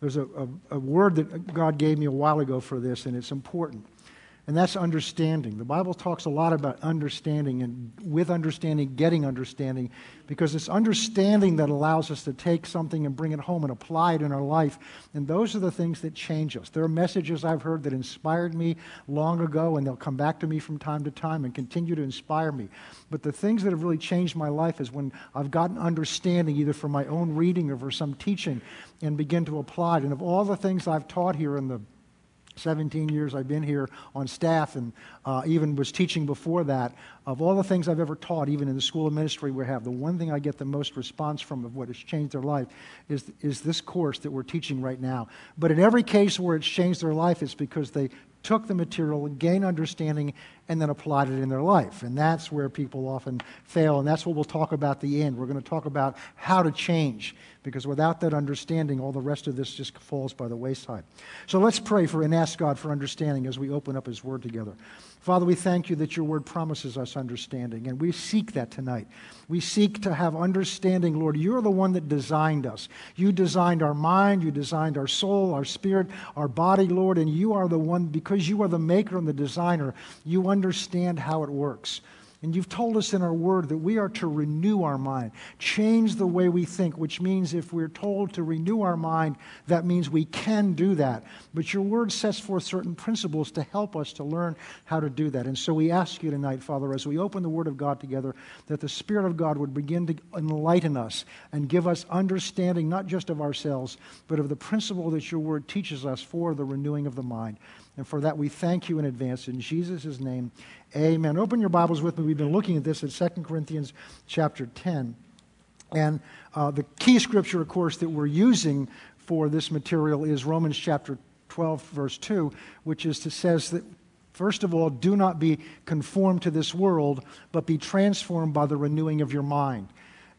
there's a, a, a word that God gave me a while ago for this, and it's important and that's understanding. The Bible talks a lot about understanding and with understanding, getting understanding, because it's understanding that allows us to take something and bring it home and apply it in our life. And those are the things that change us. There are messages I've heard that inspired me long ago, and they'll come back to me from time to time and continue to inspire me. But the things that have really changed my life is when I've gotten understanding, either from my own reading or for some teaching, and begin to apply it. And of all the things I've taught here in the 17 years I've been here on staff and uh, even was teaching before that, of all the things I've ever taught, even in the school of ministry we have, the one thing I get the most response from of what has changed their life is, is this course that we're teaching right now. But in every case where it's changed their life, it's because they took the material, gained understanding, and then applied it in their life. And that's where people often fail. And that's what we'll talk about at the end. We're going to talk about how to change, because without that understanding, all the rest of this just falls by the wayside. So let's pray for and ask God for understanding as we open up His Word together. Father, we thank you that your Word promises us understanding, and we seek that tonight. We seek to have understanding, Lord. You're the one that designed us. You designed our mind, you designed our soul, our spirit, our body, Lord, and you are the one, because you are the maker and the designer, you understand how it works. And you've told us in our word that we are to renew our mind, change the way we think, which means if we're told to renew our mind, that means we can do that. But your word sets forth certain principles to help us to learn how to do that. And so we ask you tonight, Father, as we open the word of God together, that the Spirit of God would begin to enlighten us and give us understanding, not just of ourselves, but of the principle that your word teaches us for the renewing of the mind. And for that, we thank you in advance. In Jesus' name, amen. Open your Bibles with me. We've been looking at this at 2 Corinthians chapter 10. And uh, the key scripture, of course, that we're using for this material is Romans chapter 12, verse 2, which is to says that First of all, do not be conformed to this world, but be transformed by the renewing of your mind.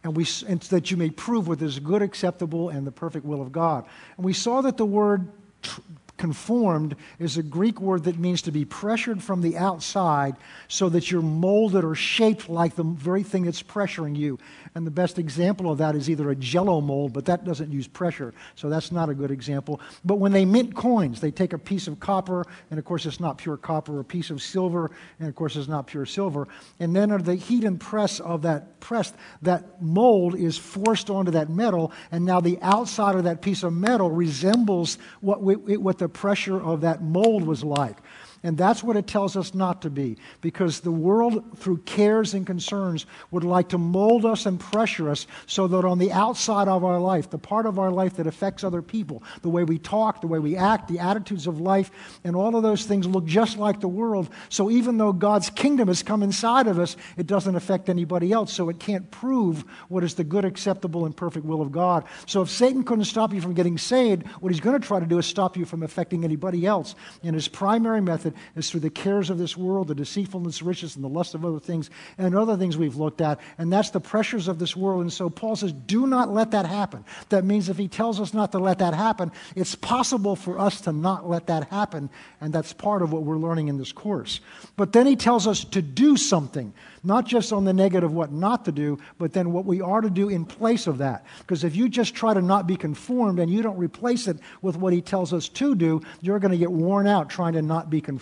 And, we, and that you may prove what is good, acceptable, and the perfect will of God. And we saw that the word tr- conformed is a Greek word that means to be pressured from the outside so that you're molded or shaped like the very thing that's pressuring you. And the best example of that is either a jello mold, but that doesn't use pressure, so that's not a good example. But when they mint coins, they take a piece of copper, and of course it's not pure copper, a piece of silver, and of course it's not pure silver. And then under the heat and press of that press, that mold is forced onto that metal, and now the outside of that piece of metal resembles what, we, what the pressure of that mold was like. And that's what it tells us not to be, because the world, through cares and concerns, would like to mold us and pressure us so that on the outside of our life, the part of our life that affects other people, the way we talk, the way we act, the attitudes of life, and all of those things look just like the world. So even though God's kingdom has come inside of us, it doesn't affect anybody else. So it can't prove what is the good, acceptable, and perfect will of God. So if Satan couldn't stop you from getting saved, what he's going to try to do is stop you from affecting anybody else. And his primary method method is through the cares of this world, the deceitfulness, riches, and the lust of other things, and other things we've looked at. And that's the pressures of this world. And so Paul says, do not let that happen. That means if he tells us not to let that happen, it's possible for us to not let that happen. And that's part of what we're learning in this course. But then he tells us to do something, not just on the negative, what not to do, but then what we are to do in place of that. Because if you just try to not be conformed and you don't replace it with what he tells us to do, you're going to get worn out trying to not be conformed.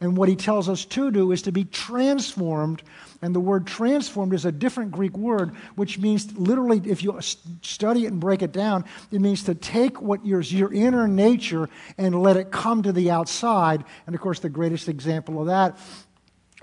And what he tells us to do is to be transformed. And the word transformed is a different Greek word, which means literally, if you study it and break it down, it means to take what your, your inner nature and let it come to the outside. And of course, the greatest example of that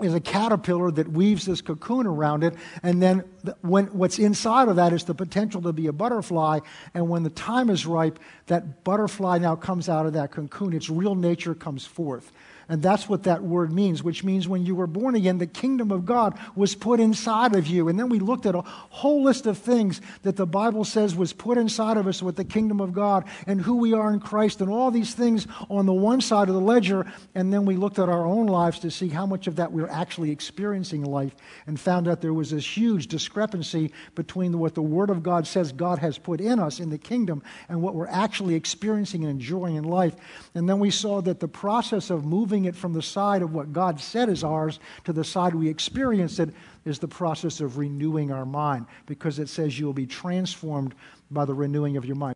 is a caterpillar that weaves this cocoon around it, and then when, what's inside of that is the potential to be a butterfly. And when the time is ripe, that butterfly now comes out of that cocoon. Its real nature comes forth. And that's what that word means, which means when you were born again, the kingdom of God was put inside of you. And then we looked at a whole list of things that the Bible says was put inside of us with the kingdom of God and who we are in Christ and all these things on the one side of the ledger. And then we looked at our own lives to see how much of that we we're actually experiencing in life and found out there was this huge discrepancy between what the Word of God says God has put in us in the kingdom and what we're actually experiencing and enjoying in life. And then we saw that the process of moving moving it from the side of what God said is ours to the side we experience it is the process of renewing our mind because it says you will be transformed by the renewing of your mind.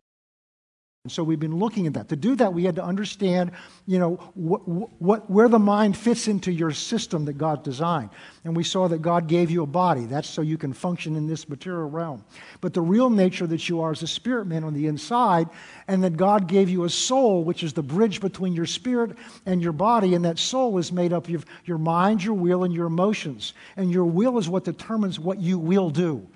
And so we've been looking at that. To do that, we had to understand, you know, what, what, where the mind fits into your system that God designed. And we saw that God gave you a body. That's so you can function in this material realm. But the real nature that you are is a spirit man on the inside, and that God gave you a soul, which is the bridge between your spirit and your body. And that soul is made up of your mind, your will, and your emotions. And your will is what determines what you will do.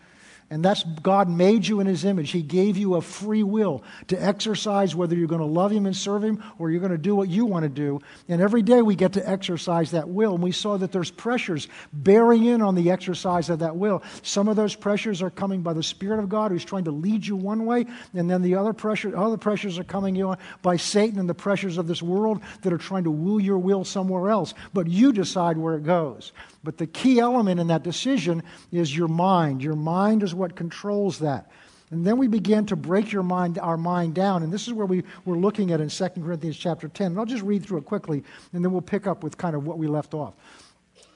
And that's God made you in his image. He gave you a free will to exercise whether you're going to love him and serve him or you're going to do what you want to do. And every day we get to exercise that will. And we saw that there's pressures bearing in on the exercise of that will. Some of those pressures are coming by the Spirit of God who's trying to lead you one way, and then the other pressure, other pressures are coming you by Satan and the pressures of this world that are trying to woo your will somewhere else. But you decide where it goes. But the key element in that decision is your mind. Your mind is what controls that. And then we begin to break your mind, our mind down. And this is where we were looking at in 2 Corinthians chapter 10. And I'll just read through it quickly, and then we'll pick up with kind of what we left off.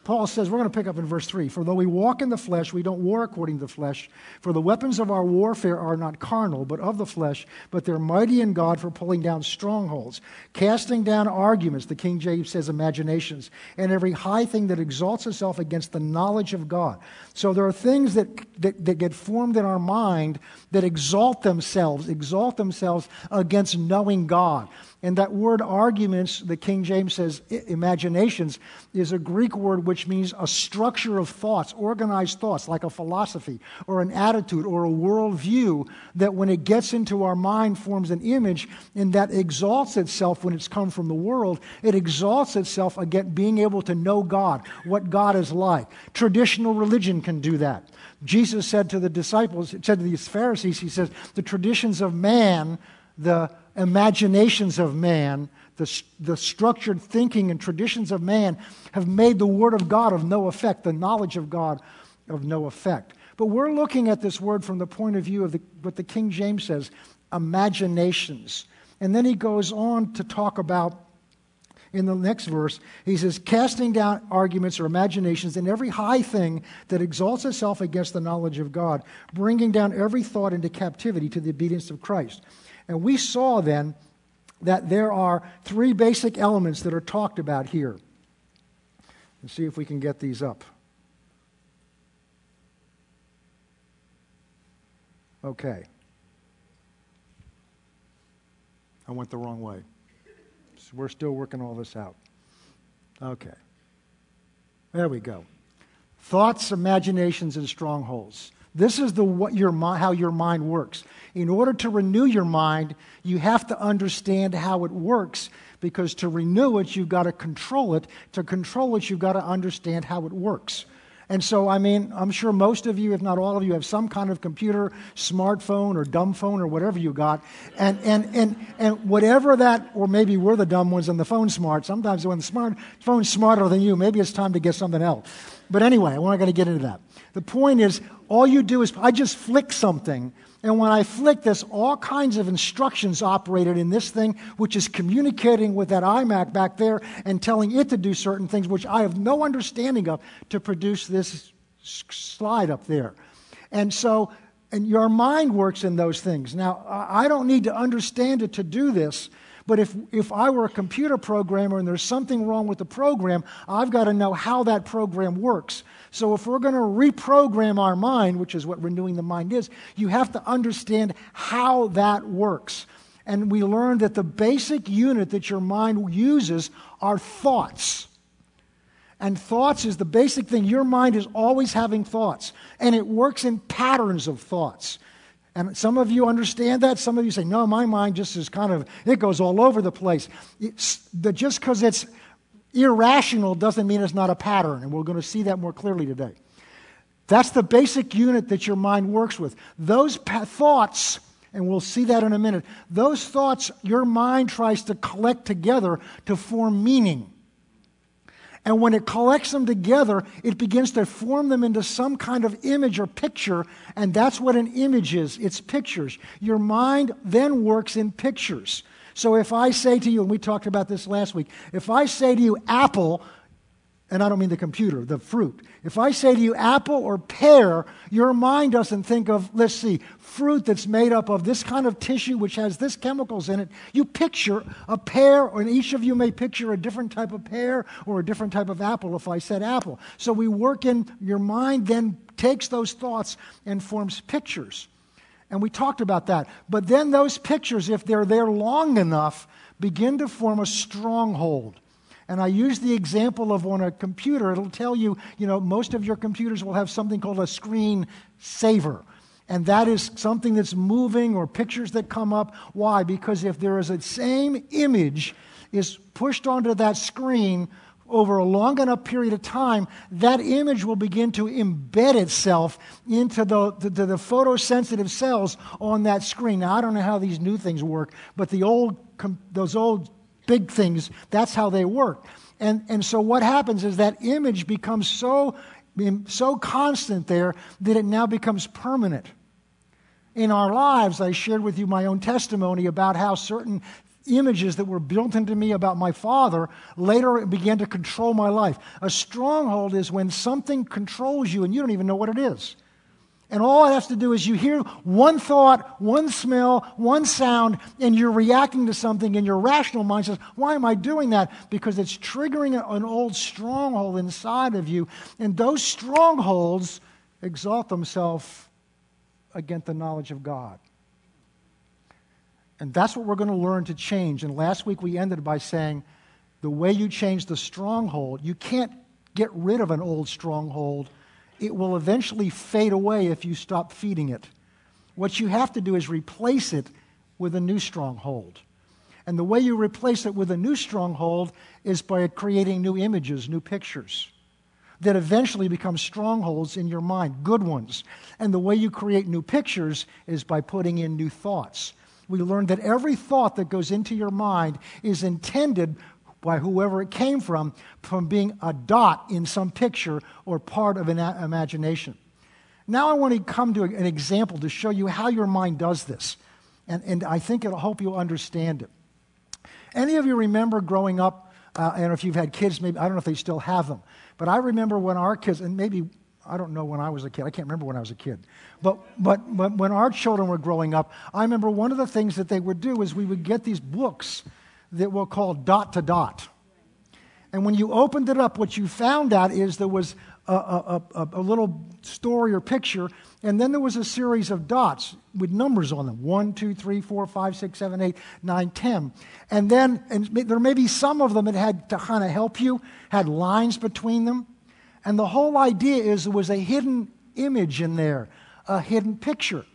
Paul says, we're going to pick up in verse 3 For though we walk in the flesh, we don't war according to the flesh. For the weapons of our warfare are not carnal, but of the flesh, but they're mighty in God for pulling down strongholds, casting down arguments, the King James says imaginations, and every high thing that exalts itself against the knowledge of God. So there are things that, that, that get formed in our mind that exalt themselves, exalt themselves against knowing God. And that word arguments, the King James says imaginations, is a Greek word which means a structure of thoughts, organized thoughts, like a philosophy or an attitude or a worldview that when it gets into our mind forms an image and that exalts itself when it's come from the world. It exalts itself against being able to know God, what God is like. Traditional religion can do that. Jesus said to the disciples, said to these Pharisees, he says, the traditions of man, the imaginations of man, the, the structured thinking and traditions of man have made the Word of God of no effect, the knowledge of God of no effect. But we're looking at this word from the point of view of the, what the King James says imaginations. And then he goes on to talk about in the next verse, he says, casting down arguments or imaginations and every high thing that exalts itself against the knowledge of God, bringing down every thought into captivity to the obedience of Christ. And we saw then that there are three basic elements that are talked about here. Let's see if we can get these up. Okay. I went the wrong way. So we're still working all this out. Okay. There we go. Thoughts, imaginations, and strongholds. This is the, what your, how your mind works. In order to renew your mind, you have to understand how it works because to renew it, you've got to control it. To control it, you've got to understand how it works. And so, I mean, I'm sure most of you, if not all of you, have some kind of computer, smartphone, or dumb phone, or whatever you got. And, and, and, and whatever that, or maybe we're the dumb ones and the phone's smart. Sometimes when the smart, phone's smarter than you, maybe it's time to get something else. But anyway, we're not going to get into that. The point is, all you do is, I just flick something. And when I flick this, all kinds of instructions operated in this thing, which is communicating with that iMac back there and telling it to do certain things, which I have no understanding of, to produce this slide up there. And so, and your mind works in those things. Now, I don't need to understand it to do this. But if, if I were a computer programmer and there's something wrong with the program, I've got to know how that program works. So if we're going to reprogram our mind, which is what renewing the mind is, you have to understand how that works. And we learned that the basic unit that your mind uses are thoughts. And thoughts is the basic thing. Your mind is always having thoughts, and it works in patterns of thoughts. And some of you understand that. Some of you say, no, my mind just is kind of, it goes all over the place. It's, the, just because it's irrational doesn't mean it's not a pattern. And we're going to see that more clearly today. That's the basic unit that your mind works with. Those pa- thoughts, and we'll see that in a minute, those thoughts your mind tries to collect together to form meaning. And when it collects them together, it begins to form them into some kind of image or picture. And that's what an image is it's pictures. Your mind then works in pictures. So if I say to you, and we talked about this last week, if I say to you, apple, and I don't mean the computer, the fruit. If I say to you apple or pear, your mind doesn't think of, let's see, fruit that's made up of this kind of tissue which has this chemicals in it. You picture a pear, and each of you may picture a different type of pear or a different type of apple if I said apple. So we work in, your mind then takes those thoughts and forms pictures. And we talked about that. But then those pictures, if they're there long enough, begin to form a stronghold. And I use the example of on a computer, it'll tell you, you know, most of your computers will have something called a screen saver. And that is something that's moving or pictures that come up. Why? Because if there is a same image is pushed onto that screen over a long enough period of time, that image will begin to embed itself into the, the, the photosensitive cells on that screen. Now, I don't know how these new things work, but the old, those old big things, that's how they work. And, and so what happens is that image becomes so, so constant there that it now becomes permanent. In our lives, I shared with you my own testimony about how certain images that were built into me about my father later began to control my life. A stronghold is when something controls you and you don't even know what it is. And all it has to do is you hear one thought, one smell, one sound, and you're reacting to something, and your rational mind says, Why am I doing that? Because it's triggering an old stronghold inside of you. And those strongholds exalt themselves against the knowledge of God. And that's what we're going to learn to change. And last week we ended by saying the way you change the stronghold, you can't get rid of an old stronghold it will eventually fade away if you stop feeding it. What you have to do is replace it with a new stronghold. And the way you replace it with a new stronghold is by creating new images, new pictures that eventually become strongholds in your mind, good ones. And the way you create new pictures is by putting in new thoughts. We learned that every thought that goes into your mind is intended by whoever it came from, from being a dot in some picture or part of an imagination. Now I want to come to an example to show you how your mind does this. And, and I think it'll help you understand it. Any of you remember growing up, uh, and if you've had kids, maybe, I don't know if they still have them, but I remember when our kids, and maybe, I don't know when I was a kid, I can't remember when I was a kid, but, but, but when our children were growing up, I remember one of the things that they would do is we would get these books that were called dot to dot. And when you opened it up, what you found out is there was a, a, a, a, little story or picture, and then there was a series of dots with numbers on them 1, 2, 3, 4, 5, 6, 7, 8, 9, 10. And then and there may be some of them that had to kind of help you, had lines between them. And the whole idea is there was a hidden image in there, a hidden picture.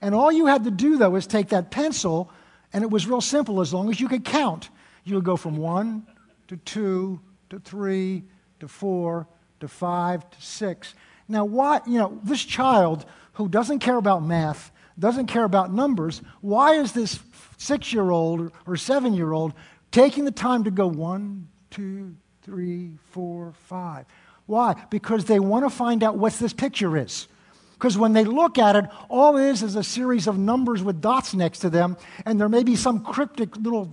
And all you had to do, though, is take that pencil and it was real simple. As long as you could count, you would go from one to two to three to four to five to six. Now, why, you know, this child who doesn't care about math, doesn't care about numbers, why is this six year old or seven year old taking the time to go one, two, three, four, five? Why? Because they want to find out what this picture is. Because when they look at it, all it is is a series of numbers with dots next to them, and there may be some cryptic little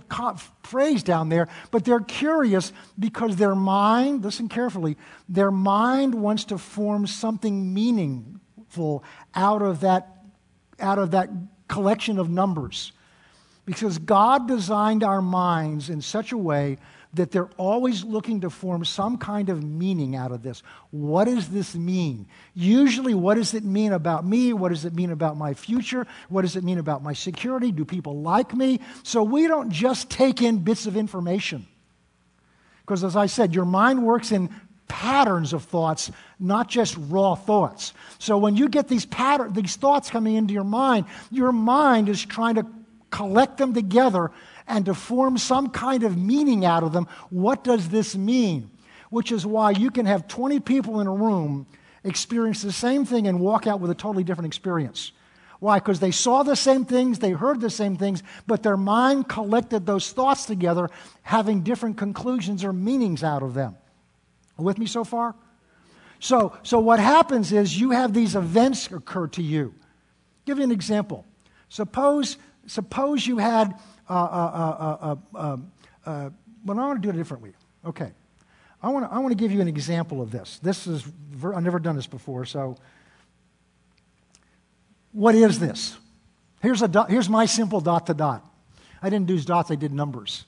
phrase down there, but they're curious because their mind, listen carefully, their mind wants to form something meaningful out of that, out of that collection of numbers. Because God designed our minds in such a way that they're always looking to form some kind of meaning out of this. What does this mean? Usually, what does it mean about me? What does it mean about my future? What does it mean about my security? Do people like me? So we don't just take in bits of information. Because as I said, your mind works in patterns of thoughts, not just raw thoughts. So when you get these pattern, these thoughts coming into your mind, your mind is trying to collect them together and to form some kind of meaning out of them. What does this mean? Which is why you can have 20 people in a room experience the same thing and walk out with a totally different experience. Why? Because they saw the same things, they heard the same things, but their mind collected those thoughts together, having different conclusions or meanings out of them. With me so far? So, so what happens is you have these events occur to you. I'll give you an example. Suppose, suppose you had uh, uh, uh, well, I want to do it differently. Okay. I want to I want to give you an example of this. This is I've never done this before, so what is this? Here's, a dot, here's my simple dot to dot. I didn't do dots, I did numbers.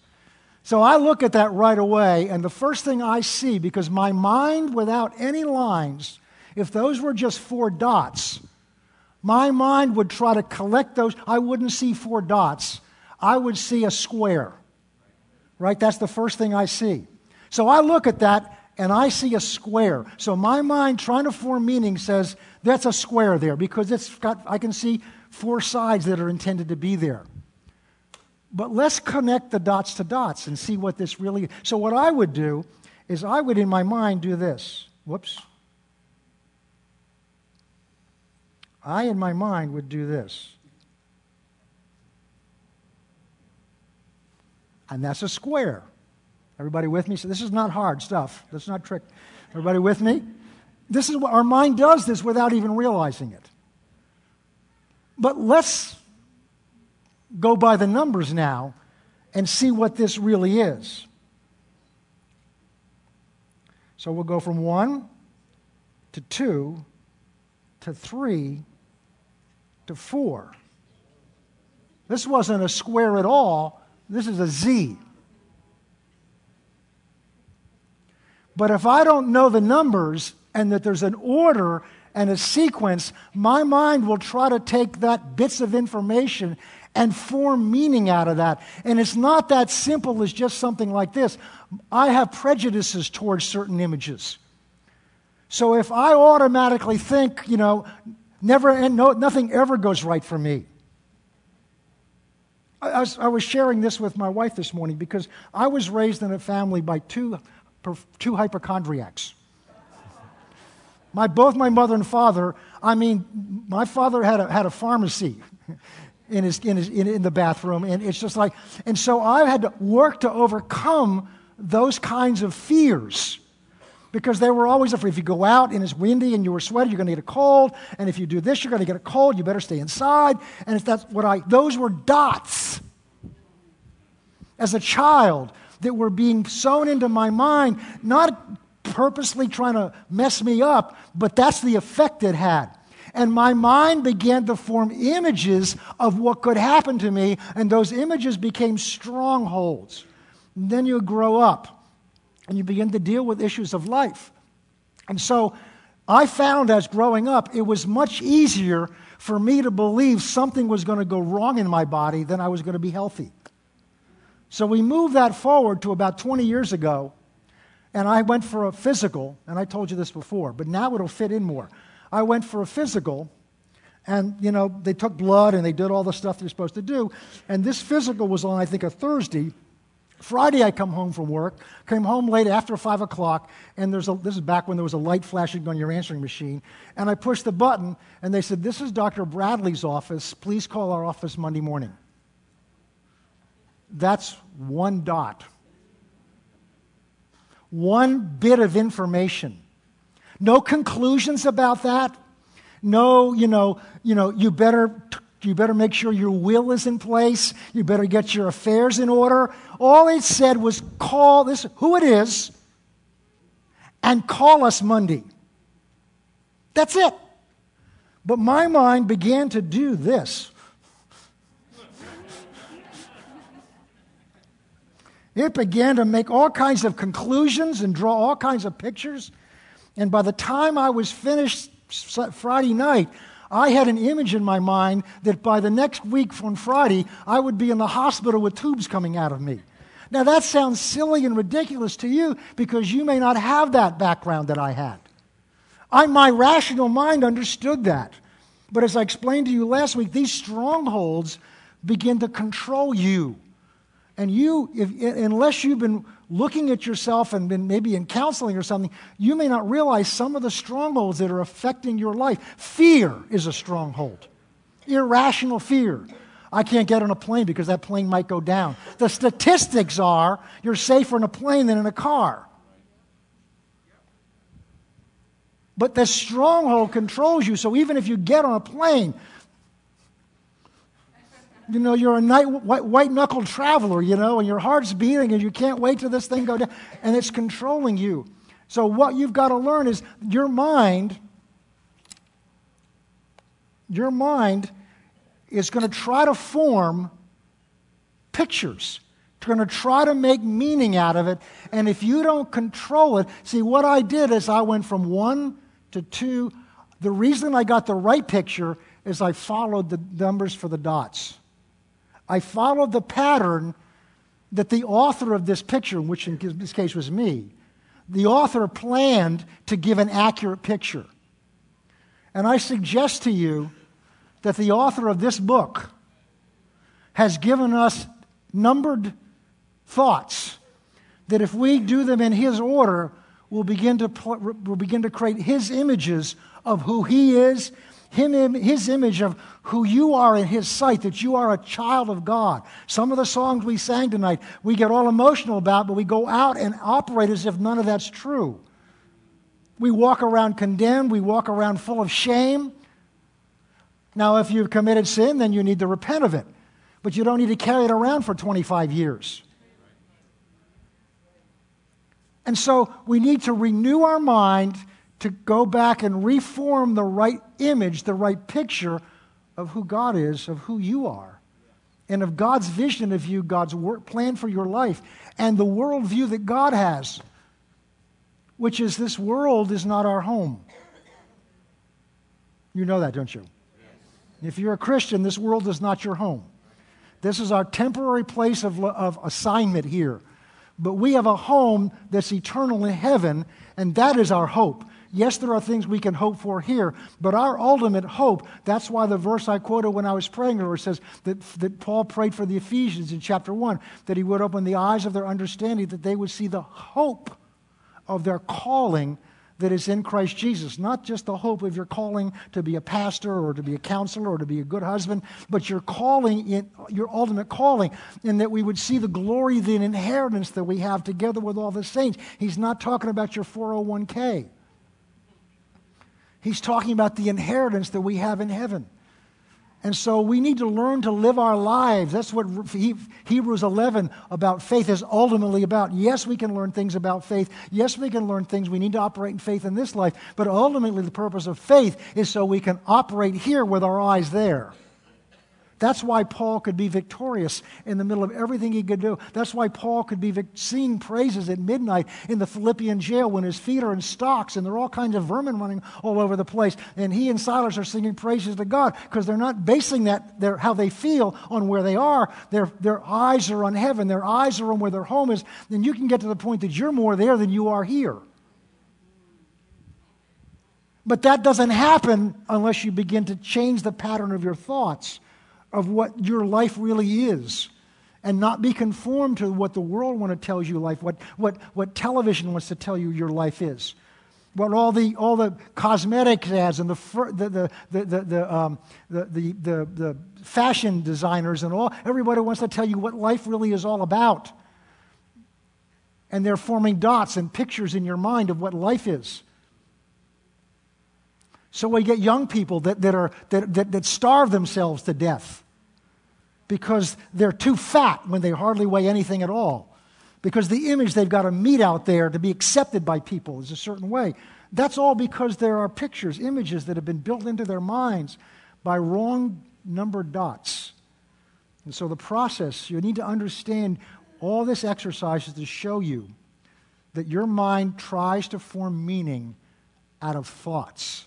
So I look at that right away, and the first thing I see, because my mind without any lines, if those were just four dots, my mind would try to collect those. I wouldn't see four dots, I would see a square. Right? That's the first thing I see. So I look at that and I see a square. So my mind, trying to form meaning, says that's a square there because it's got, I can see four sides that are intended to be there. But let's connect the dots to dots and see what this really is. So, what I would do is I would, in my mind, do this. Whoops. I, in my mind, would do this. And that's a square. Everybody with me? So this is not hard stuff. That's not trick. Everybody with me? This is what our mind does this without even realizing it. But let's go by the numbers now and see what this really is. So we'll go from 1 to 2 to 3 to 4. This wasn't a square at all. This is a Z. But if I don't know the numbers and that there's an order and a sequence, my mind will try to take that bits of information and form meaning out of that. And it's not that simple as just something like this. I have prejudices towards certain images. So if I automatically think, you know, never and no, nothing ever goes right for me. I was, I was sharing this with my wife this morning because I was raised in a family by two two hypochondriacs. My, both my mother and father, I mean, my father had a, had a pharmacy in, his, in, his, in, in the bathroom, and it's just like, and so I had to work to overcome those kinds of fears because they were always afraid if you go out and it's windy and you were sweaty, you're going to get a cold. And if you do this, you're going to get a cold. You better stay inside. And if that's what I, those were dots. As a child, that were being sown into my mind, not purposely trying to mess me up, but that's the effect it had. And my mind began to form images of what could happen to me, and those images became strongholds. And then you grow up and you begin to deal with issues of life. And so I found as growing up, it was much easier for me to believe something was going to go wrong in my body than I was going to be healthy. So we moved that forward to about 20 years ago, and I went for a physical, and I told you this before, but now it'll fit in more. I went for a physical, and you know they took blood and they did all the stuff they're supposed to do, and this physical was on I think a Thursday. Friday, I come home from work, came home late after 5 o'clock, and there's a, this is back when there was a light flashing on your answering machine. And I pushed the button, and they said, This is Dr. Bradley's office. Please call our office Monday morning. That's one dot. One bit of information. No conclusions about that. No, you know, you know, you better you better make sure your will is in place. You better get your affairs in order. All it said was call this who it is and call us Monday. That's it. But my mind began to do this. It began to make all kinds of conclusions and draw all kinds of pictures. And by the time I was finished Friday night, I had an image in my mind that by the next week on Friday, I would be in the hospital with tubes coming out of me. Now, that sounds silly and ridiculous to you because you may not have that background that I had. I, my rational mind understood that. But as I explained to you last week, these strongholds begin to control you. And you, if, unless you've been looking at yourself and been maybe in counseling or something, you may not realize some of the strongholds that are affecting your life. Fear is a stronghold, irrational fear. I can't get on a plane because that plane might go down. The statistics are you're safer in a plane than in a car. But the stronghold controls you, so even if you get on a plane, you know, you're a night, white knuckled traveler, you know, and your heart's beating and you can't wait till this thing go down, and it's controlling you. So, what you've got to learn is your mind, your mind is going to try to form pictures. It's going to try to make meaning out of it. And if you don't control it, see, what I did is I went from one to two. The reason I got the right picture is I followed the numbers for the dots. I followed the pattern that the author of this picture, which in this case was me, the author planned to give an accurate picture. And I suggest to you that the author of this book has given us numbered thoughts that if we do them in his order, we'll begin to, pl- we'll begin to create his images of who he is him, his image of who you are in his sight, that you are a child of God. Some of the songs we sang tonight, we get all emotional about, but we go out and operate as if none of that's true. We walk around condemned, we walk around full of shame. Now, if you've committed sin, then you need to repent of it. But you don't need to carry it around for 25 years. And so we need to renew our mind to go back and reform the right image, the right picture of who God is, of who you are, and of God's vision of you, God's work, plan for your life, and the worldview that God has, which is this world is not our home. You know that, don't you? If you're a Christian, this world is not your home. This is our temporary place of, of assignment here. But we have a home that's eternal in heaven, and that is our hope. Yes, there are things we can hope for here, but our ultimate hope, that's why the verse I quoted when I was praying earlier says that, that Paul prayed for the Ephesians in chapter 1, that he would open the eyes of their understanding, that they would see the hope of their calling that is in Christ Jesus. Not just the hope of your calling to be a pastor or to be a counselor or to be a good husband, but your calling, in, your ultimate calling, and that we would see the glory, the inheritance that we have together with all the saints. He's not talking about your 401k. He's talking about the inheritance that we have in heaven. And so we need to learn to live our lives. That's what Hebrews 11 about faith is ultimately about. Yes, we can learn things about faith. Yes, we can learn things. We need to operate in faith in this life. But ultimately, the purpose of faith is so we can operate here with our eyes there. That's why Paul could be victorious in the middle of everything he could do. That's why Paul could be singing praises at midnight in the Philippian jail when his feet are in stocks and there are all kinds of vermin running all over the place. And he and Silas are singing praises to God because they're not basing that, their, how they feel on where they are. Their, their eyes are on heaven, their eyes are on where their home is. Then you can get to the point that you're more there than you are here. But that doesn't happen unless you begin to change the pattern of your thoughts of what your life really is and not be conformed to what the world want to tell you life, what, what, what television wants to tell you your life is. What all the, all the cosmetic ads and the, the, the, the, the, the, um, the, the, the, the fashion designers and all, everybody wants to tell you what life really is all about. And they're forming dots and pictures in your mind of what life is. So we get young people that, that, are, that, that, that starve themselves to death because they're too fat when they hardly weigh anything at all. Because the image they've got to meet out there to be accepted by people is a certain way. That's all because there are pictures, images that have been built into their minds by wrong numbered dots. And so the process, you need to understand all this exercise is to show you that your mind tries to form meaning out of thoughts.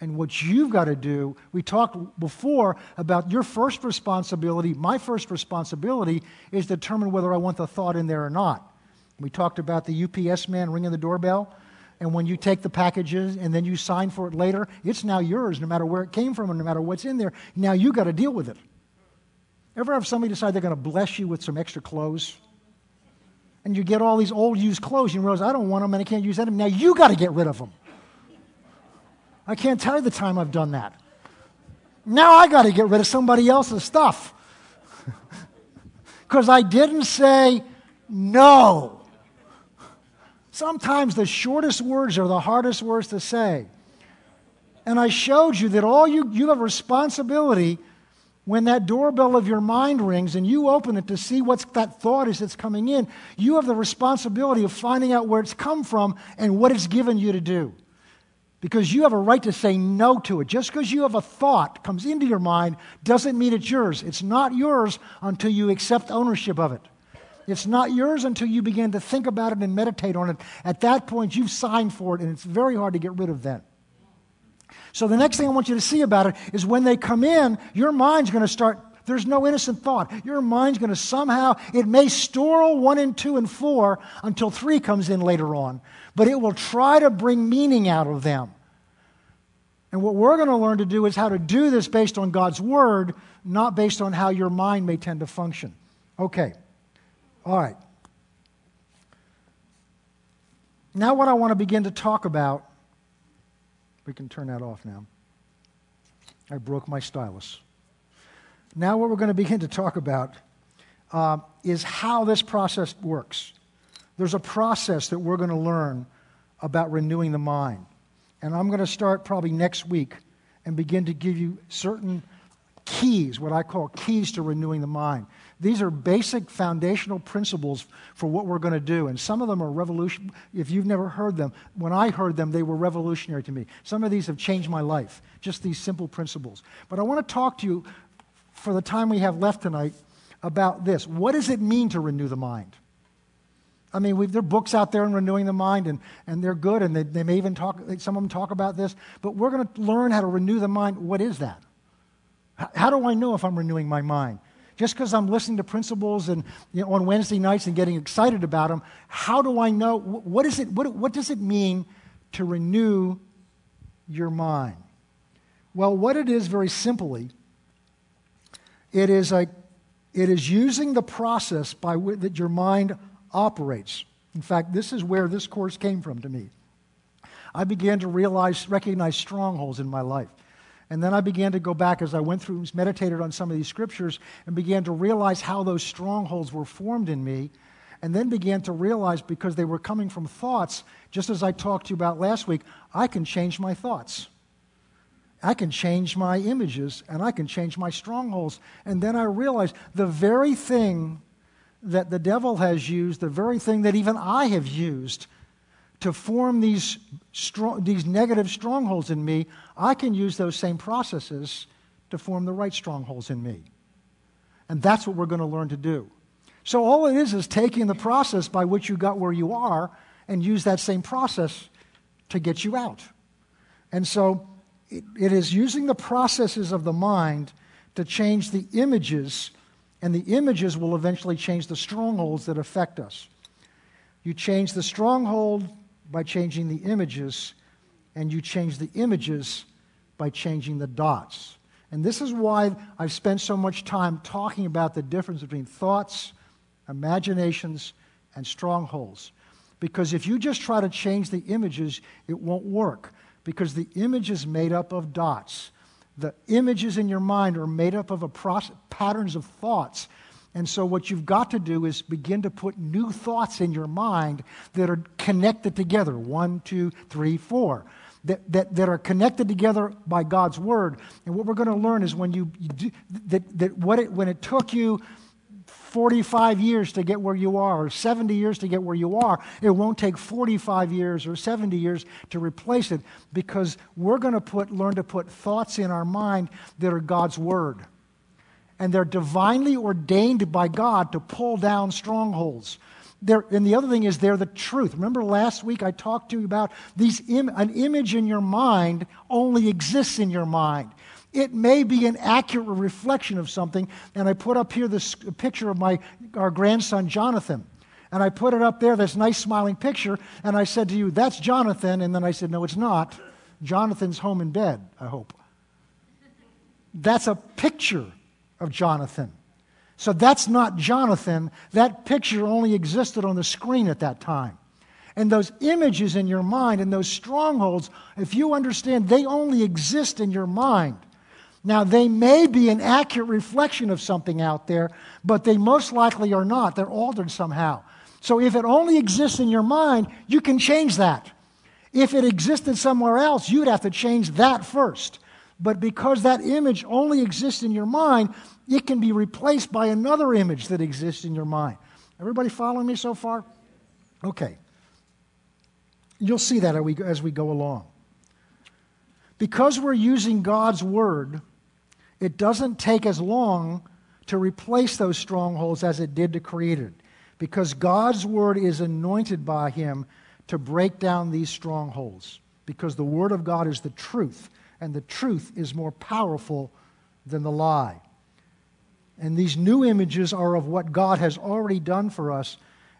And what you've got to do, we talked before about your first responsibility. My first responsibility is determine whether I want the thought in there or not. We talked about the UPS man ringing the doorbell. And when you take the packages and then you sign for it later, it's now yours, no matter where it came from and no matter what's in there. Now you got to deal with it. Ever have somebody decide they're going to bless you with some extra clothes? And you get all these old used clothes, and you realize, I don't want them and I can't use them. Now you got to get rid of them. I can't tell you the time I've done that. Now I got to get rid of somebody else's stuff. Because I didn't say no. Sometimes the shortest words are the hardest words to say. And I showed you that all you, you have responsibility when that doorbell of your mind rings and you open it to see what that thought is that's coming in, you have the responsibility of finding out where it's come from and what it's given you to do. Because you have a right to say no to it. Just because you have a thought comes into your mind doesn't mean it's yours. It's not yours until you accept ownership of it. It's not yours until you begin to think about it and meditate on it. At that point, you've signed for it, and it's very hard to get rid of that. So the next thing I want you to see about it is when they come in, your mind's going to start. There's no innocent thought. Your mind's going to somehow, it may store one and two and four until three comes in later on, but it will try to bring meaning out of them. And what we're going to learn to do is how to do this based on God's word, not based on how your mind may tend to function. Okay. All right. Now, what I want to begin to talk about we can turn that off now. I broke my stylus. Now, what we're going to begin to talk about uh, is how this process works. There's a process that we're going to learn about renewing the mind. And I'm going to start probably next week and begin to give you certain keys, what I call keys to renewing the mind. These are basic foundational principles for what we're going to do. And some of them are revolution. If you've never heard them, when I heard them, they were revolutionary to me. Some of these have changed my life, just these simple principles. But I want to talk to you for the time we have left tonight about this. What does it mean to renew the mind? I mean, there are books out there on renewing the mind, and, and they're good, and they, they may even talk, some of them talk about this, but we're going to learn how to renew the mind. What is that? How do I know if I'm renewing my mind? Just because I'm listening to principles and you know, on Wednesday nights and getting excited about them, how do I know? What, is it, what, what does it mean to renew your mind? Well, what it is, very simply, it is, a, it is using the process by that your mind operates. In fact, this is where this course came from to me. I began to realize, recognize strongholds in my life. And then I began to go back as I went through, meditated on some of these scriptures, and began to realize how those strongholds were formed in me. And then began to realize because they were coming from thoughts, just as I talked to you about last week, I can change my thoughts. I can change my images and I can change my strongholds. And then I realized the very thing that the devil has used, the very thing that even I have used to form these, strong, these negative strongholds in me, I can use those same processes to form the right strongholds in me. And that's what we're going to learn to do. So, all it is is taking the process by which you got where you are and use that same process to get you out. And so, it, it is using the processes of the mind to change the images, and the images will eventually change the strongholds that affect us. You change the stronghold by changing the images, and you change the images by changing the dots. And this is why I've spent so much time talking about the difference between thoughts, imaginations, and strongholds. Because if you just try to change the images, it won't work. Because the image is made up of dots. The images in your mind are made up of a process, patterns of thoughts and so, what you've got to do is begin to put new thoughts in your mind that are connected together one, two, three, four. That, that, that are connected together by God's word. And what we're going to learn is when you, you do, that, that what it, when it took you 45 years to get where you are, or 70 years to get where you are, it won't take 45 years or 70 years to replace it because we're going to put, learn to put thoughts in our mind that are God's word and they're divinely ordained by God to pull down strongholds. They're, and the other thing is, they're the truth. Remember last week I talked to you about these Im- an image in your mind only exists in your mind. It may be an accurate reflection of something. And I put up here this picture of my, our grandson, Jonathan. And I put it up there, this nice smiling picture. And I said to you, That's Jonathan. And then I said, No, it's not. Jonathan's home in bed, I hope. That's a picture of Jonathan. So that's not Jonathan. That picture only existed on the screen at that time. And those images in your mind and those strongholds, if you understand, they only exist in your mind. Now, they may be an accurate reflection of something out there, but they most likely are not. They're altered somehow. So, if it only exists in your mind, you can change that. If it existed somewhere else, you'd have to change that first. But because that image only exists in your mind, it can be replaced by another image that exists in your mind. Everybody following me so far? Okay. You'll see that as we go along. Because we're using God's word, it doesn't take as long to replace those strongholds as it did to create it. Because God's word is anointed by Him to break down these strongholds. Because the word of God is the truth, and the truth is more powerful than the lie. And these new images are of what God has already done for us,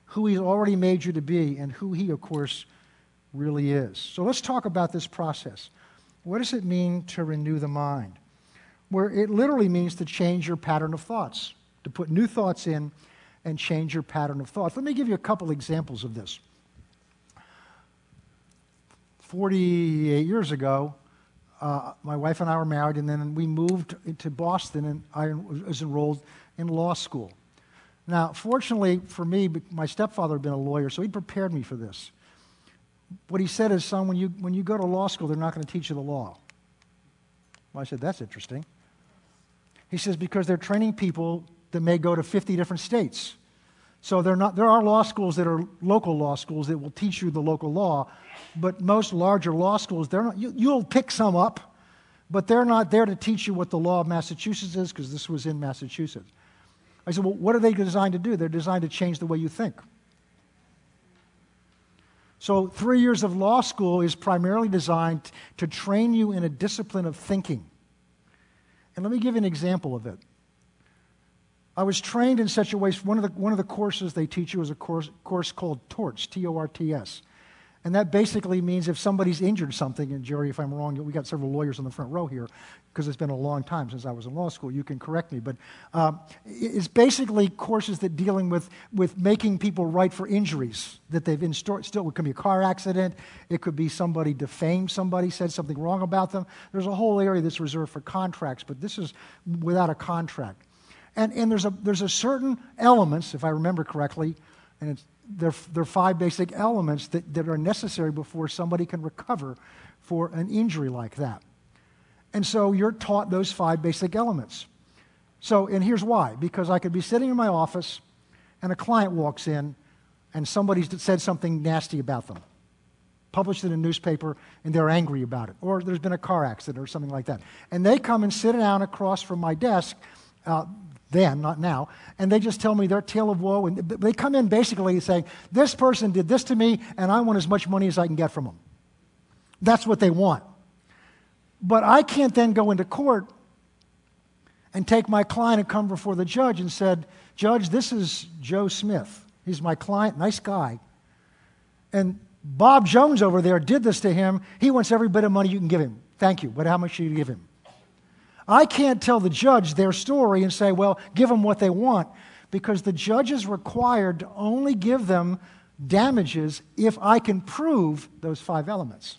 who He's already made you to be, and who He, of course, really is. So let's talk about this process. What does it mean to renew the mind? Where it literally means to change your pattern of thoughts, to put new thoughts in and change your pattern of thoughts. Let me give you a couple examples of this. 48 years ago, uh, my wife and I were married, and then we moved to Boston, and I was enrolled in law school. Now, fortunately for me, my stepfather had been a lawyer, so he prepared me for this what he said is, son, when you, when you go to law school, they're not going to teach you the law. Well, I said, that's interesting. He says, because they're training people that may go to 50 different states. So not, there are law schools that are local law schools that will teach you the local law, but most larger law schools, they're not, you, you'll pick some up, but they're not there to teach you what the law of Massachusetts is, because this was in Massachusetts. I said, well, what are they designed to do? They're designed to change the way you think. So, three years of law school is primarily designed to train you in a discipline of thinking. And let me give you an example of it. I was trained in such a way, one of the, one of the courses they teach you is a course, course called TORTS, T O R T S. And that basically means if somebody's injured something, and Jerry, if I'm wrong, we got several lawyers on the front row here because it's been a long time since I was in law school. You can correct me. But um, it's basically courses that dealing with, with making people right for injuries that they've in store. Still, it could be a car accident. It could be somebody defamed somebody, said something wrong about them. There's a whole area that's reserved for contracts, but this is without a contract. And, and there's, a, there's a certain elements, if I remember correctly, and there, there are five basic elements that, that are necessary before somebody can recover for an injury like that. And so you're taught those five basic elements. So, and here's why because I could be sitting in my office and a client walks in and somebody said something nasty about them, published in a newspaper, and they're angry about it. Or there's been a car accident or something like that. And they come and sit down across from my desk. Uh, then, not now, and they just tell me their tale of woe. And they come in basically saying, This person did this to me, and I want as much money as I can get from them. That's what they want. But I can't then go into court and take my client and come before the judge and said, Judge, this is Joe Smith. He's my client, nice guy. And Bob Jones over there did this to him. He wants every bit of money you can give him. Thank you. But how much should you give him? I can't tell the judge their story and say, well, give them what they want, because the judge is required to only give them damages if I can prove those five elements.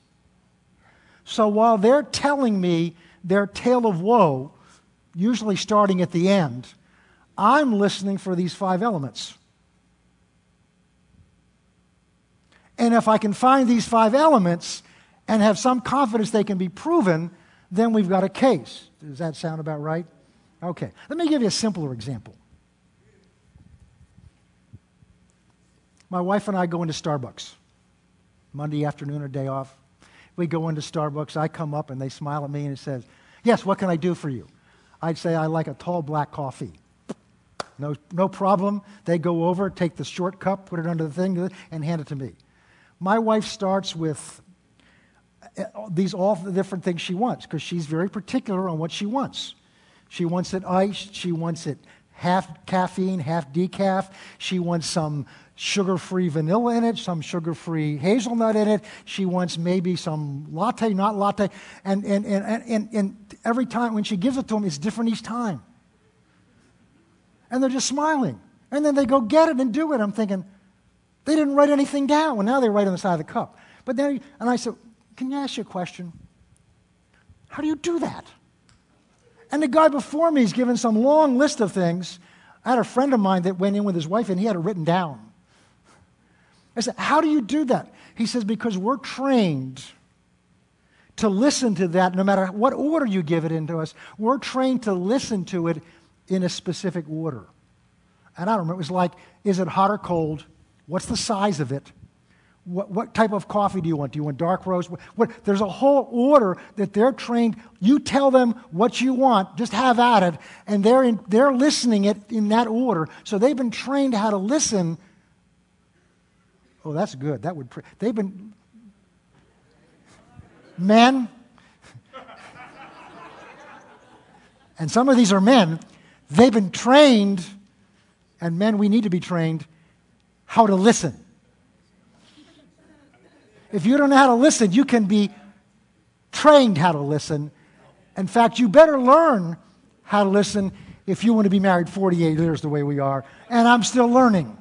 So while they're telling me their tale of woe, usually starting at the end, I'm listening for these five elements. And if I can find these five elements and have some confidence they can be proven, then we've got a case. Does that sound about right? Okay. Let me give you a simpler example. My wife and I go into Starbucks Monday afternoon or day off. We go into Starbucks. I come up and they smile at me and it says, Yes, what can I do for you? I'd say, I like a tall black coffee. No, no problem. They go over, take the short cup, put it under the thing, and hand it to me. My wife starts with these all the different things she wants because she's very particular on what she wants. She wants it iced. She wants it half caffeine, half decaf. She wants some sugar free vanilla in it, some sugar free hazelnut in it. She wants maybe some latte, not latte. And, and, and, and, and every time when she gives it to them, it's different each time. And they're just smiling. And then they go get it and do it. I'm thinking, they didn't write anything down. Well, now they write on the side of the cup. But then, and I said, can you ask you a question? How do you do that? And the guy before me is giving some long list of things. I had a friend of mine that went in with his wife and he had it written down. I said, How do you do that? He says, Because we're trained to listen to that no matter what order you give it into us. We're trained to listen to it in a specific order. And I don't remember, it was like, is it hot or cold? What's the size of it? What, what type of coffee do you want? Do you want dark roast? What, what, there's a whole order that they're trained. You tell them what you want, just have at it, and they're, in, they're listening it in that order. So they've been trained how to listen. Oh, that's good. That would. They've been men, and some of these are men. They've been trained, and men, we need to be trained how to listen. If you don't know how to listen, you can be trained how to listen. In fact, you better learn how to listen if you want to be married 48 years the way we are. And I'm still learning.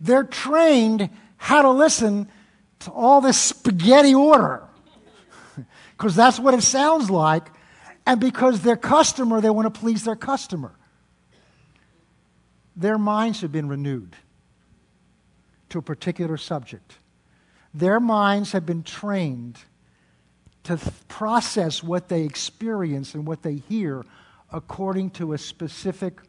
They're trained how to listen to all this spaghetti order because that's what it sounds like. And because their customer, they want to please their customer their minds have been renewed to a particular subject. Their minds have been trained to th- process what they experience and what they hear according to a specific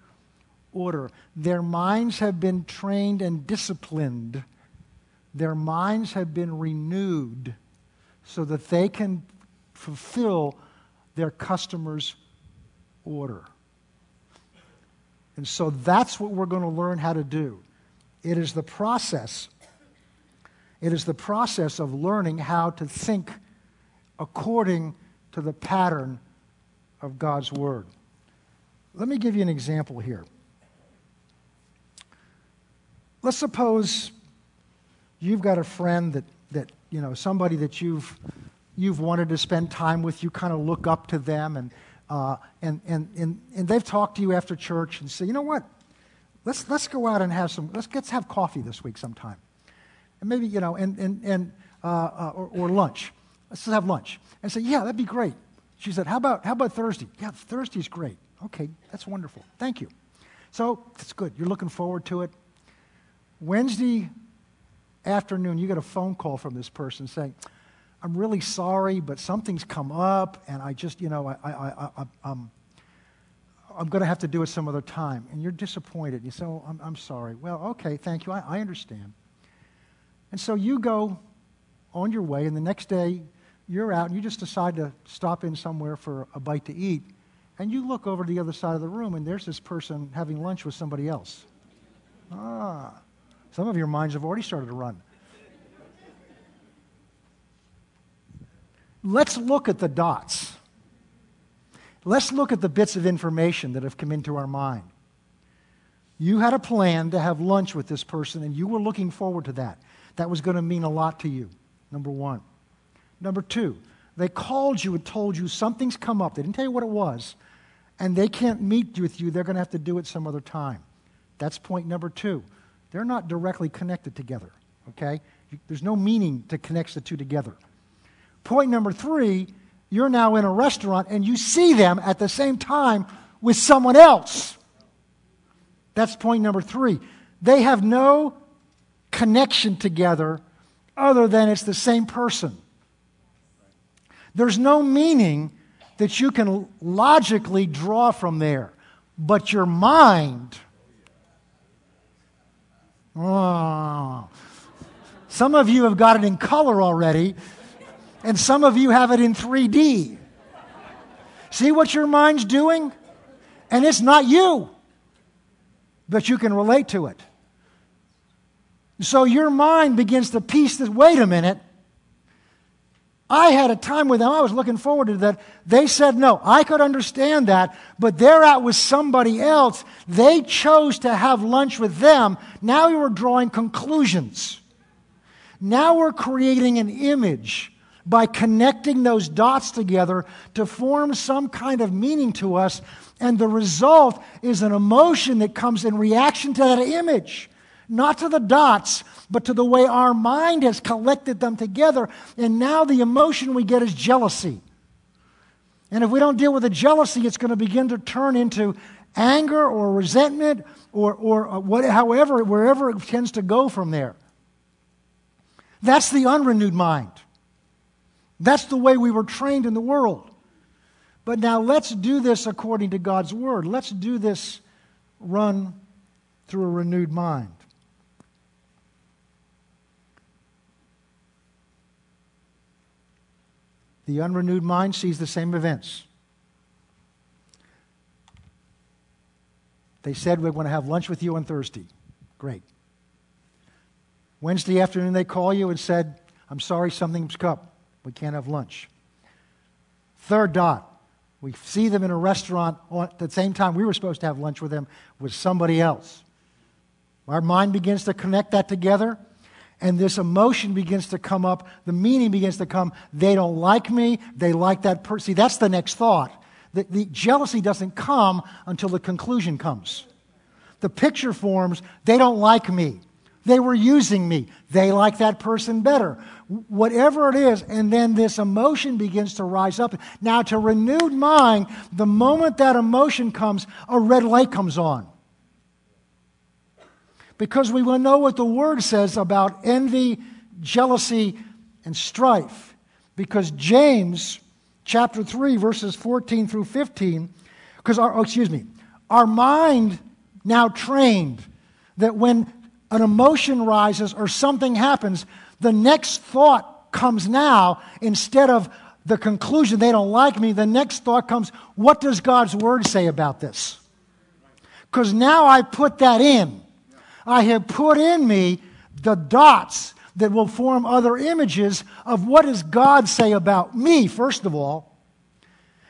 order. Their minds have been trained and disciplined. Their minds have been renewed so that they can fulfill their customer's order. And so that's what we're going to learn how to do. It is the process. It is the process of learning how to think according to the pattern of God's Word. Let me give you an example here. Let's suppose you've got a friend that, that you know, somebody that you've, you've wanted to spend time with, you kind of look up to them and uh, and, and, and, and they've talked to you after church and say, you know what? Let's, let's go out and have some, let's, let's have coffee this week sometime. And maybe, you know, and, and, and, uh, uh, or, or lunch. Let's just have lunch. And say, yeah, that'd be great. She said, how about, how about Thursday? Yeah, Thursday's great. Okay, that's wonderful. Thank you. So that's good. You're looking forward to it. Wednesday afternoon, you get a phone call from this person saying, I'm really sorry, but something's come up, and I just, you know, I, I, I, I, I'm, I'm going to have to do it some other time. And you're disappointed. You say, oh, I'm, I'm sorry. Well, okay, thank you. I, I understand. And so you go on your way, and the next day you're out, and you just decide to stop in somewhere for a bite to eat. And you look over to the other side of the room, and there's this person having lunch with somebody else. Ah, some of your minds have already started to run. Let's look at the dots. Let's look at the bits of information that have come into our mind. You had a plan to have lunch with this person, and you were looking forward to that. That was going to mean a lot to you, number one. Number two, they called you and told you something's come up. They didn't tell you what it was, and they can't meet with you. They're going to have to do it some other time. That's point number two. They're not directly connected together, okay? There's no meaning to connect the two together. Point number three, you're now in a restaurant and you see them at the same time with someone else. That's point number three. They have no connection together other than it's the same person. There's no meaning that you can logically draw from there, but your mind. Oh, some of you have got it in color already and some of you have it in 3D. See what your mind's doing? And it's not you, but you can relate to it. So your mind begins to piece this wait a minute. I had a time with them. I was looking forward to that. They said no. I could understand that, but they're out with somebody else. They chose to have lunch with them. Now we were drawing conclusions. Now we're creating an image by connecting those dots together to form some kind of meaning to us. And the result is an emotion that comes in reaction to that image, not to the dots, but to the way our mind has collected them together. And now the emotion we get is jealousy. And if we don't deal with the jealousy, it's going to begin to turn into anger or resentment or, or uh, what, however, wherever it tends to go from there. That's the unrenewed mind. That's the way we were trained in the world. But now let's do this according to God's word. Let's do this run through a renewed mind. The unrenewed mind sees the same events. They said, We're going to have lunch with you on Thursday. Great. Wednesday afternoon, they call you and said, I'm sorry, something's up. We can't have lunch. Third dot. We see them in a restaurant at the same time we were supposed to have lunch with them with somebody else. Our mind begins to connect that together, and this emotion begins to come up. The meaning begins to come. They don't like me. They like that person. See, that's the next thought. The, the jealousy doesn't come until the conclusion comes. The picture forms, they don't like me. They were using me. They like that person better. Whatever it is, and then this emotion begins to rise up. Now, to renewed mind, the moment that emotion comes, a red light comes on. Because we will know what the word says about envy, jealousy, and strife. Because James chapter 3, verses 14 through 15, because our, oh, excuse me, our mind now trained that when an emotion rises or something happens, the next thought comes now instead of the conclusion, they don't like me, the next thought comes, what does God's word say about this? Because now I put that in. I have put in me the dots that will form other images of what does God say about me, first of all.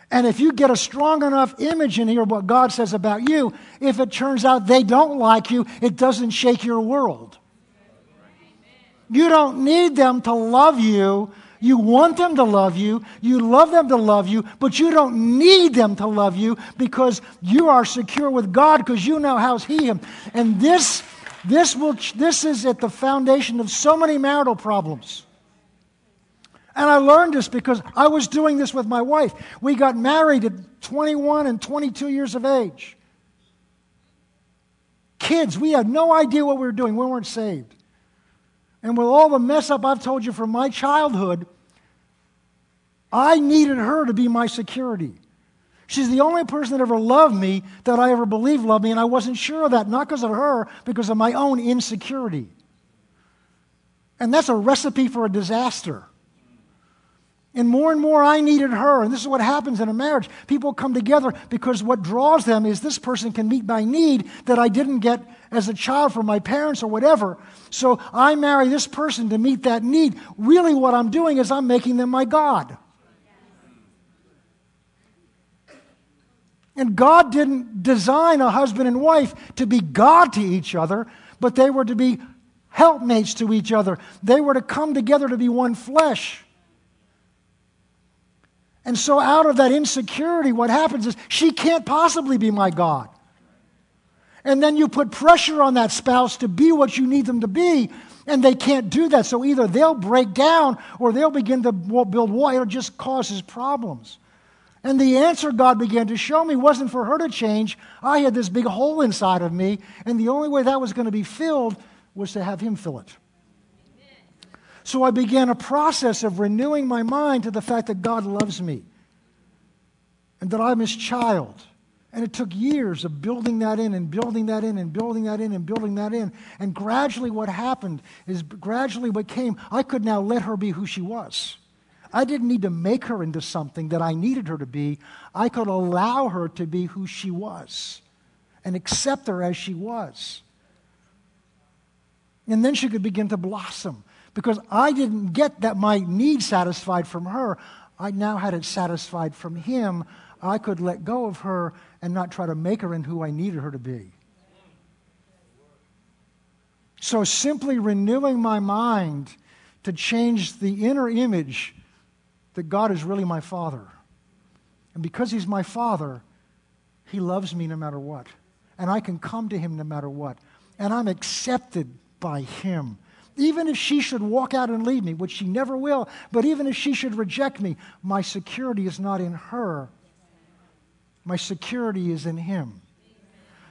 And if you get a strong enough image in here of what God says about you, if it turns out they don't like you, it doesn't shake your world. You don't need them to love you. You want them to love you. You love them to love you, but you don't need them to love you because you are secure with God because you know how He Him. And this this, will, this is at the foundation of so many marital problems. And I learned this because I was doing this with my wife. We got married at 21 and 22 years of age. Kids, we had no idea what we were doing. We weren't saved. And with all the mess up I've told you from my childhood, I needed her to be my security. She's the only person that ever loved me that I ever believed loved me, and I wasn't sure of that, not because of her, because of my own insecurity. And that's a recipe for a disaster. And more and more, I needed her. And this is what happens in a marriage. People come together because what draws them is this person can meet my need that I didn't get as a child from my parents or whatever. So I marry this person to meet that need. Really, what I'm doing is I'm making them my God. And God didn't design a husband and wife to be God to each other, but they were to be helpmates to each other. They were to come together to be one flesh. And so, out of that insecurity, what happens is she can't possibly be my God. And then you put pressure on that spouse to be what you need them to be, and they can't do that. So, either they'll break down or they'll begin to build wall. It just causes problems. And the answer God began to show me wasn't for her to change. I had this big hole inside of me, and the only way that was going to be filled was to have Him fill it. So I began a process of renewing my mind to the fact that God loves me and that I'm His child. And it took years of building that in and building that in and building that in and building that in. And gradually, what happened is gradually what came, I could now let her be who she was. I didn't need to make her into something that I needed her to be. I could allow her to be who she was and accept her as she was. And then she could begin to blossom because I didn't get that my need satisfied from her. I now had it satisfied from him. I could let go of her and not try to make her into who I needed her to be. So simply renewing my mind to change the inner image that God is really my Father. And because He's my Father, He loves me no matter what. And I can come to Him no matter what. And I'm accepted by Him. Even if she should walk out and leave me, which she never will, but even if she should reject me, my security is not in her. My security is in Him.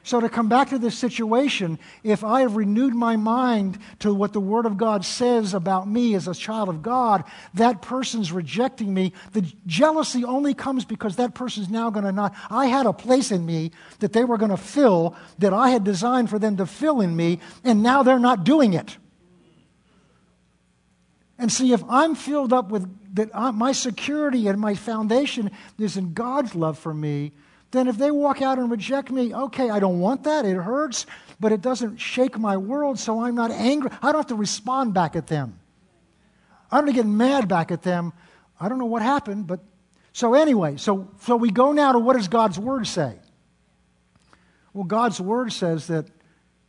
So, to come back to this situation, if I have renewed my mind to what the Word of God says about me as a child of God, that person's rejecting me. The jealousy only comes because that person's now going to not. I had a place in me that they were going to fill, that I had designed for them to fill in me, and now they're not doing it. And see, if I'm filled up with that, my security and my foundation is in God's love for me then if they walk out and reject me, okay, I don't want that. It hurts, but it doesn't shake my world, so I'm not angry. I don't have to respond back at them. I don't get mad back at them. I don't know what happened, but so anyway, so, so we go now to what does God's word say? Well, God's word says that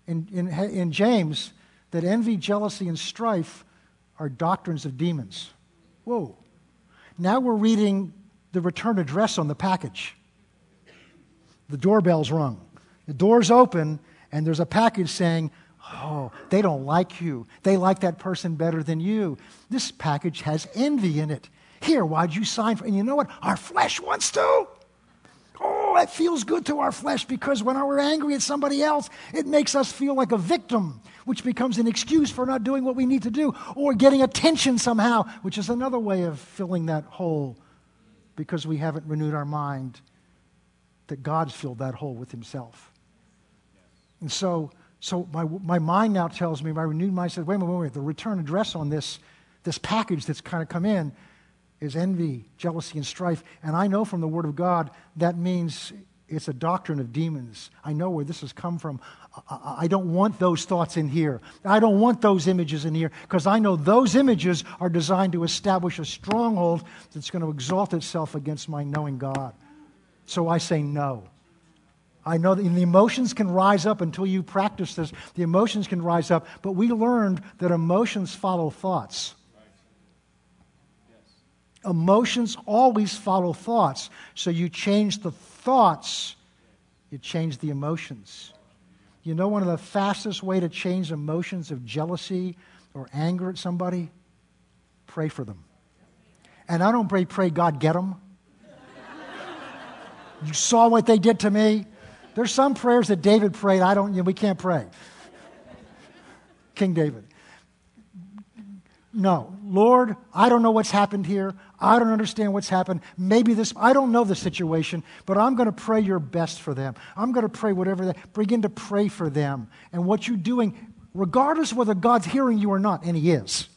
in, in, in James that envy, jealousy, and strife are doctrines of demons. Whoa. Now we're reading the return address on the package the doorbell's rung. The door's open, and there's a package saying, Oh, they don't like you. They like that person better than you. This package has envy in it. Here, why'd you sign for? And you know what? Our flesh wants to. Oh, it feels good to our flesh because when we're angry at somebody else, it makes us feel like a victim, which becomes an excuse for not doing what we need to do or getting attention somehow, which is another way of filling that hole because we haven't renewed our mind that God's filled that hole with himself. And so, so my, my mind now tells me, my renewed mind says, wait a minute, wait a minute, the return address on this, this package that's kind of come in is envy, jealousy, and strife. And I know from the Word of God that means it's a doctrine of demons. I know where this has come from. I don't want those thoughts in here. I don't want those images in here because I know those images are designed to establish a stronghold that's going to exalt itself against my knowing God. So I say no. I know that the emotions can rise up until you practice this. The emotions can rise up, but we learned that emotions follow thoughts. Emotions always follow thoughts. So you change the thoughts, you change the emotions. You know one of the fastest way to change emotions of jealousy or anger at somebody? Pray for them. And I don't pray, pray God get them. You saw what they did to me. There's some prayers that David prayed. I don't, you know, we can't pray. King David. No, Lord, I don't know what's happened here. I don't understand what's happened. Maybe this, I don't know the situation, but I'm going to pray your best for them. I'm going to pray whatever begin to pray for them. And what you're doing, regardless whether God's hearing you or not, and He is,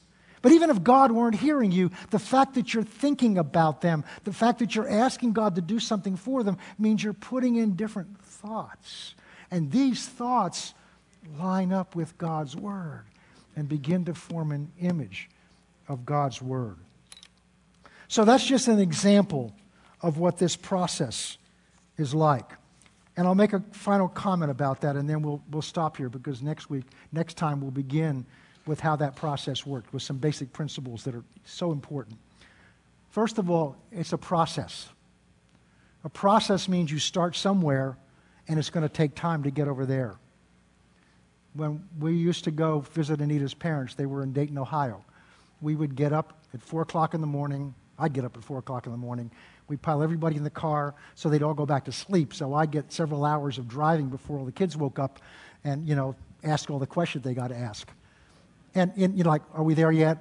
but even if God weren't hearing you, the fact that you're thinking about them, the fact that you're asking God to do something for them, means you're putting in different thoughts. And these thoughts line up with God's Word and begin to form an image of God's Word. So that's just an example of what this process is like. And I'll make a final comment about that, and then we'll, we'll stop here because next week, next time, we'll begin with how that process worked, with some basic principles that are so important. First of all, it's a process. A process means you start somewhere and it's going to take time to get over there. When we used to go visit Anita's parents, they were in Dayton, Ohio. We would get up at 4 o'clock in the morning. I'd get up at 4 o'clock in the morning. We'd pile everybody in the car so they'd all go back to sleep. So I'd get several hours of driving before all the kids woke up and, you know, ask all the questions they got to ask. And, and you know, like, are we there yet?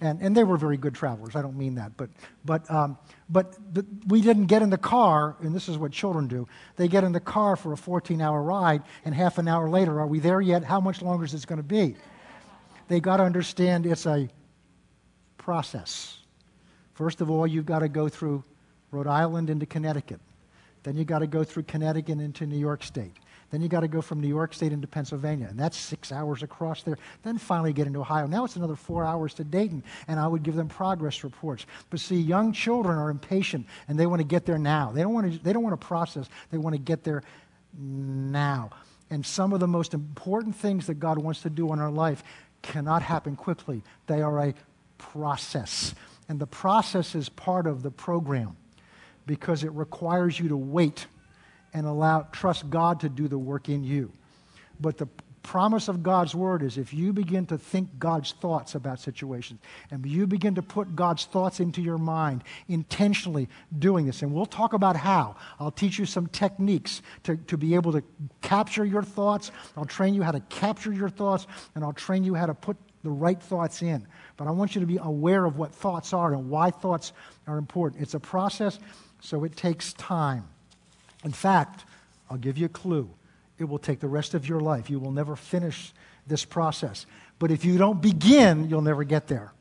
And, and they were very good travelers. I don't mean that. But, but, um, but the, we didn't get in the car, and this is what children do. They get in the car for a 14 hour ride, and half an hour later, are we there yet? How much longer is this going to be? They got to understand it's a process. First of all, you've got to go through Rhode Island into Connecticut. Then you've got to go through Connecticut into New York State. Then you've got to go from New York State into Pennsylvania, and that's six hours across there. Then finally get into Ohio. Now it's another four hours to Dayton, and I would give them progress reports. But see, young children are impatient, and they want to get there now. They don't want to, they don't want to process, they want to get there now. And some of the most important things that God wants to do in our life cannot happen quickly, they are a process. And the process is part of the program because it requires you to wait and allow trust God to do the work in you. But the promise of God's word is if you begin to think God's thoughts about situations and you begin to put God's thoughts into your mind, intentionally doing this, and we'll talk about how. I'll teach you some techniques to, to be able to capture your thoughts. I'll train you how to capture your thoughts, and I'll train you how to put the right thoughts in. But I want you to be aware of what thoughts are and why thoughts are important. It's a process, so it takes time. In fact, I'll give you a clue. It will take the rest of your life. You will never finish this process. But if you don't begin, you'll never get there.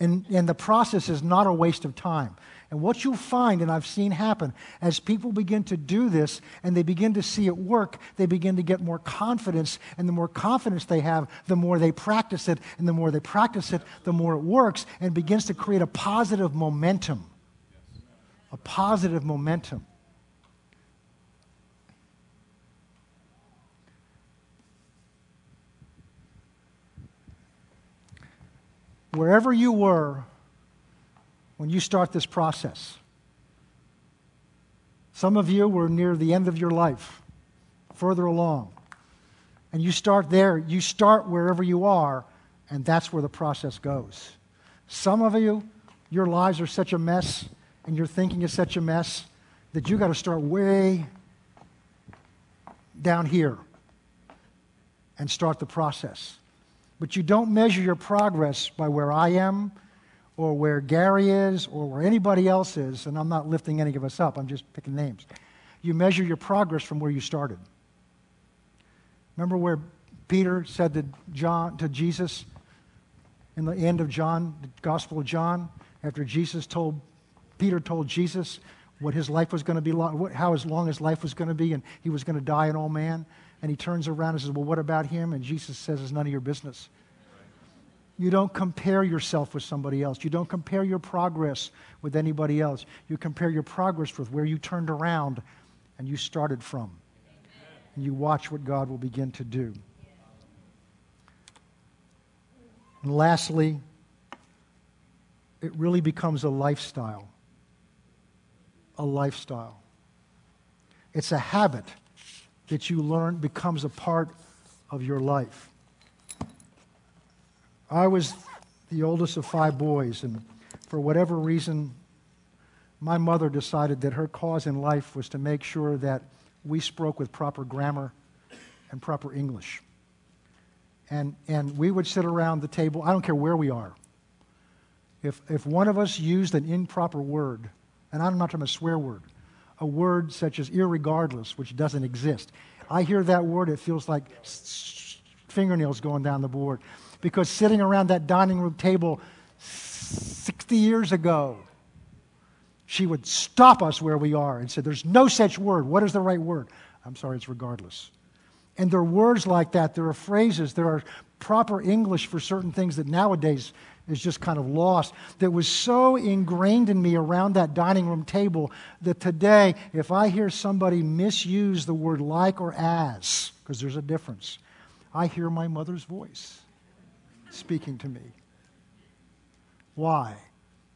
And, and the process is not a waste of time. And what you'll find, and I've seen happen, as people begin to do this and they begin to see it work, they begin to get more confidence. And the more confidence they have, the more they practice it. And the more they practice it, the more it works and begins to create a positive momentum. A positive momentum. wherever you were when you start this process. Some of you were near the end of your life, further along. And you start there, you start wherever you are, and that's where the process goes. Some of you, your lives are such a mess, and your thinking is such a mess, that you got to start way down here and start the process. But you don't measure your progress by where I am or where Gary is or where anybody else is, and I'm not lifting any of us up, I'm just picking names. You measure your progress from where you started. Remember where Peter said to John to Jesus in the end of John, the Gospel of John, after Jesus told Peter told Jesus what his life was going to be, how as long his life was going to be, and he was going to die an old man. And he turns around and says, Well, what about him? And Jesus says, It's none of your business. You don't compare yourself with somebody else. You don't compare your progress with anybody else. You compare your progress with where you turned around and you started from. And you watch what God will begin to do. And lastly, it really becomes a lifestyle. A lifestyle. It's a habit that you learn becomes a part of your life. I was the oldest of five boys, and for whatever reason, my mother decided that her cause in life was to make sure that we spoke with proper grammar and proper English. And, and we would sit around the table, I don't care where we are. If, if one of us used an improper word, and I'm not talking a swear word, a word such as irregardless, which doesn't exist. I hear that word, it feels like fingernails going down the board. Because sitting around that dining room table 60 years ago, she would stop us where we are and say, There's no such word. What is the right word? I'm sorry, it's regardless. And there are words like that. There are phrases. There are proper English for certain things that nowadays is just kind of lost that was so ingrained in me around that dining room table that today, if I hear somebody misuse the word like or as, because there's a difference, I hear my mother's voice speaking to me. Why?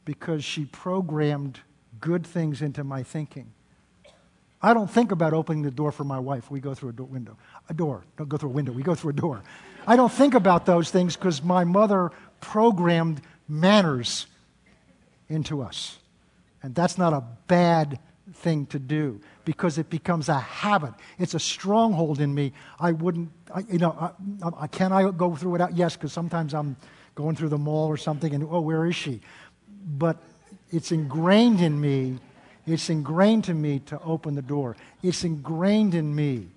Because she programmed good things into my thinking. I don't think about opening the door for my wife. We go through a door, window. A door. Don't go through a window. We go through a door. I don't think about those things because my mother programmed manners into us. And that's not a bad thing to do because it becomes a habit. It's a stronghold in me. I wouldn't, I, you know, I, I, can I go through it out? Yes, because sometimes I'm going through the mall or something and, oh, where is she? But it's ingrained in me. It's ingrained to me to open the door. It's ingrained in me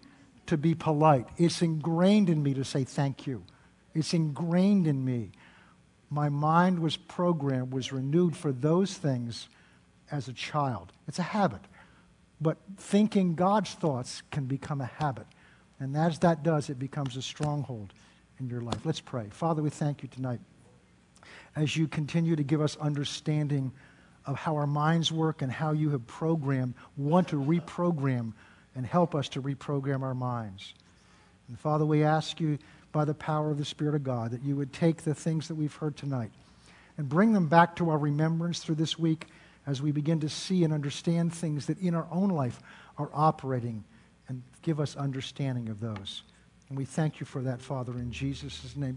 to be polite. It's ingrained in me to say thank you. It's ingrained in me my mind was programmed, was renewed for those things as a child. It's a habit. But thinking God's thoughts can become a habit. And as that does, it becomes a stronghold in your life. Let's pray. Father, we thank you tonight as you continue to give us understanding of how our minds work and how you have programmed, want to reprogram and help us to reprogram our minds. And Father, we ask you by the power of the Spirit of God, that you would take the things that we've heard tonight and bring them back to our remembrance through this week as we begin to see and understand things that in our own life are operating and give us understanding of those. And we thank you for that, Father, in Jesus' name.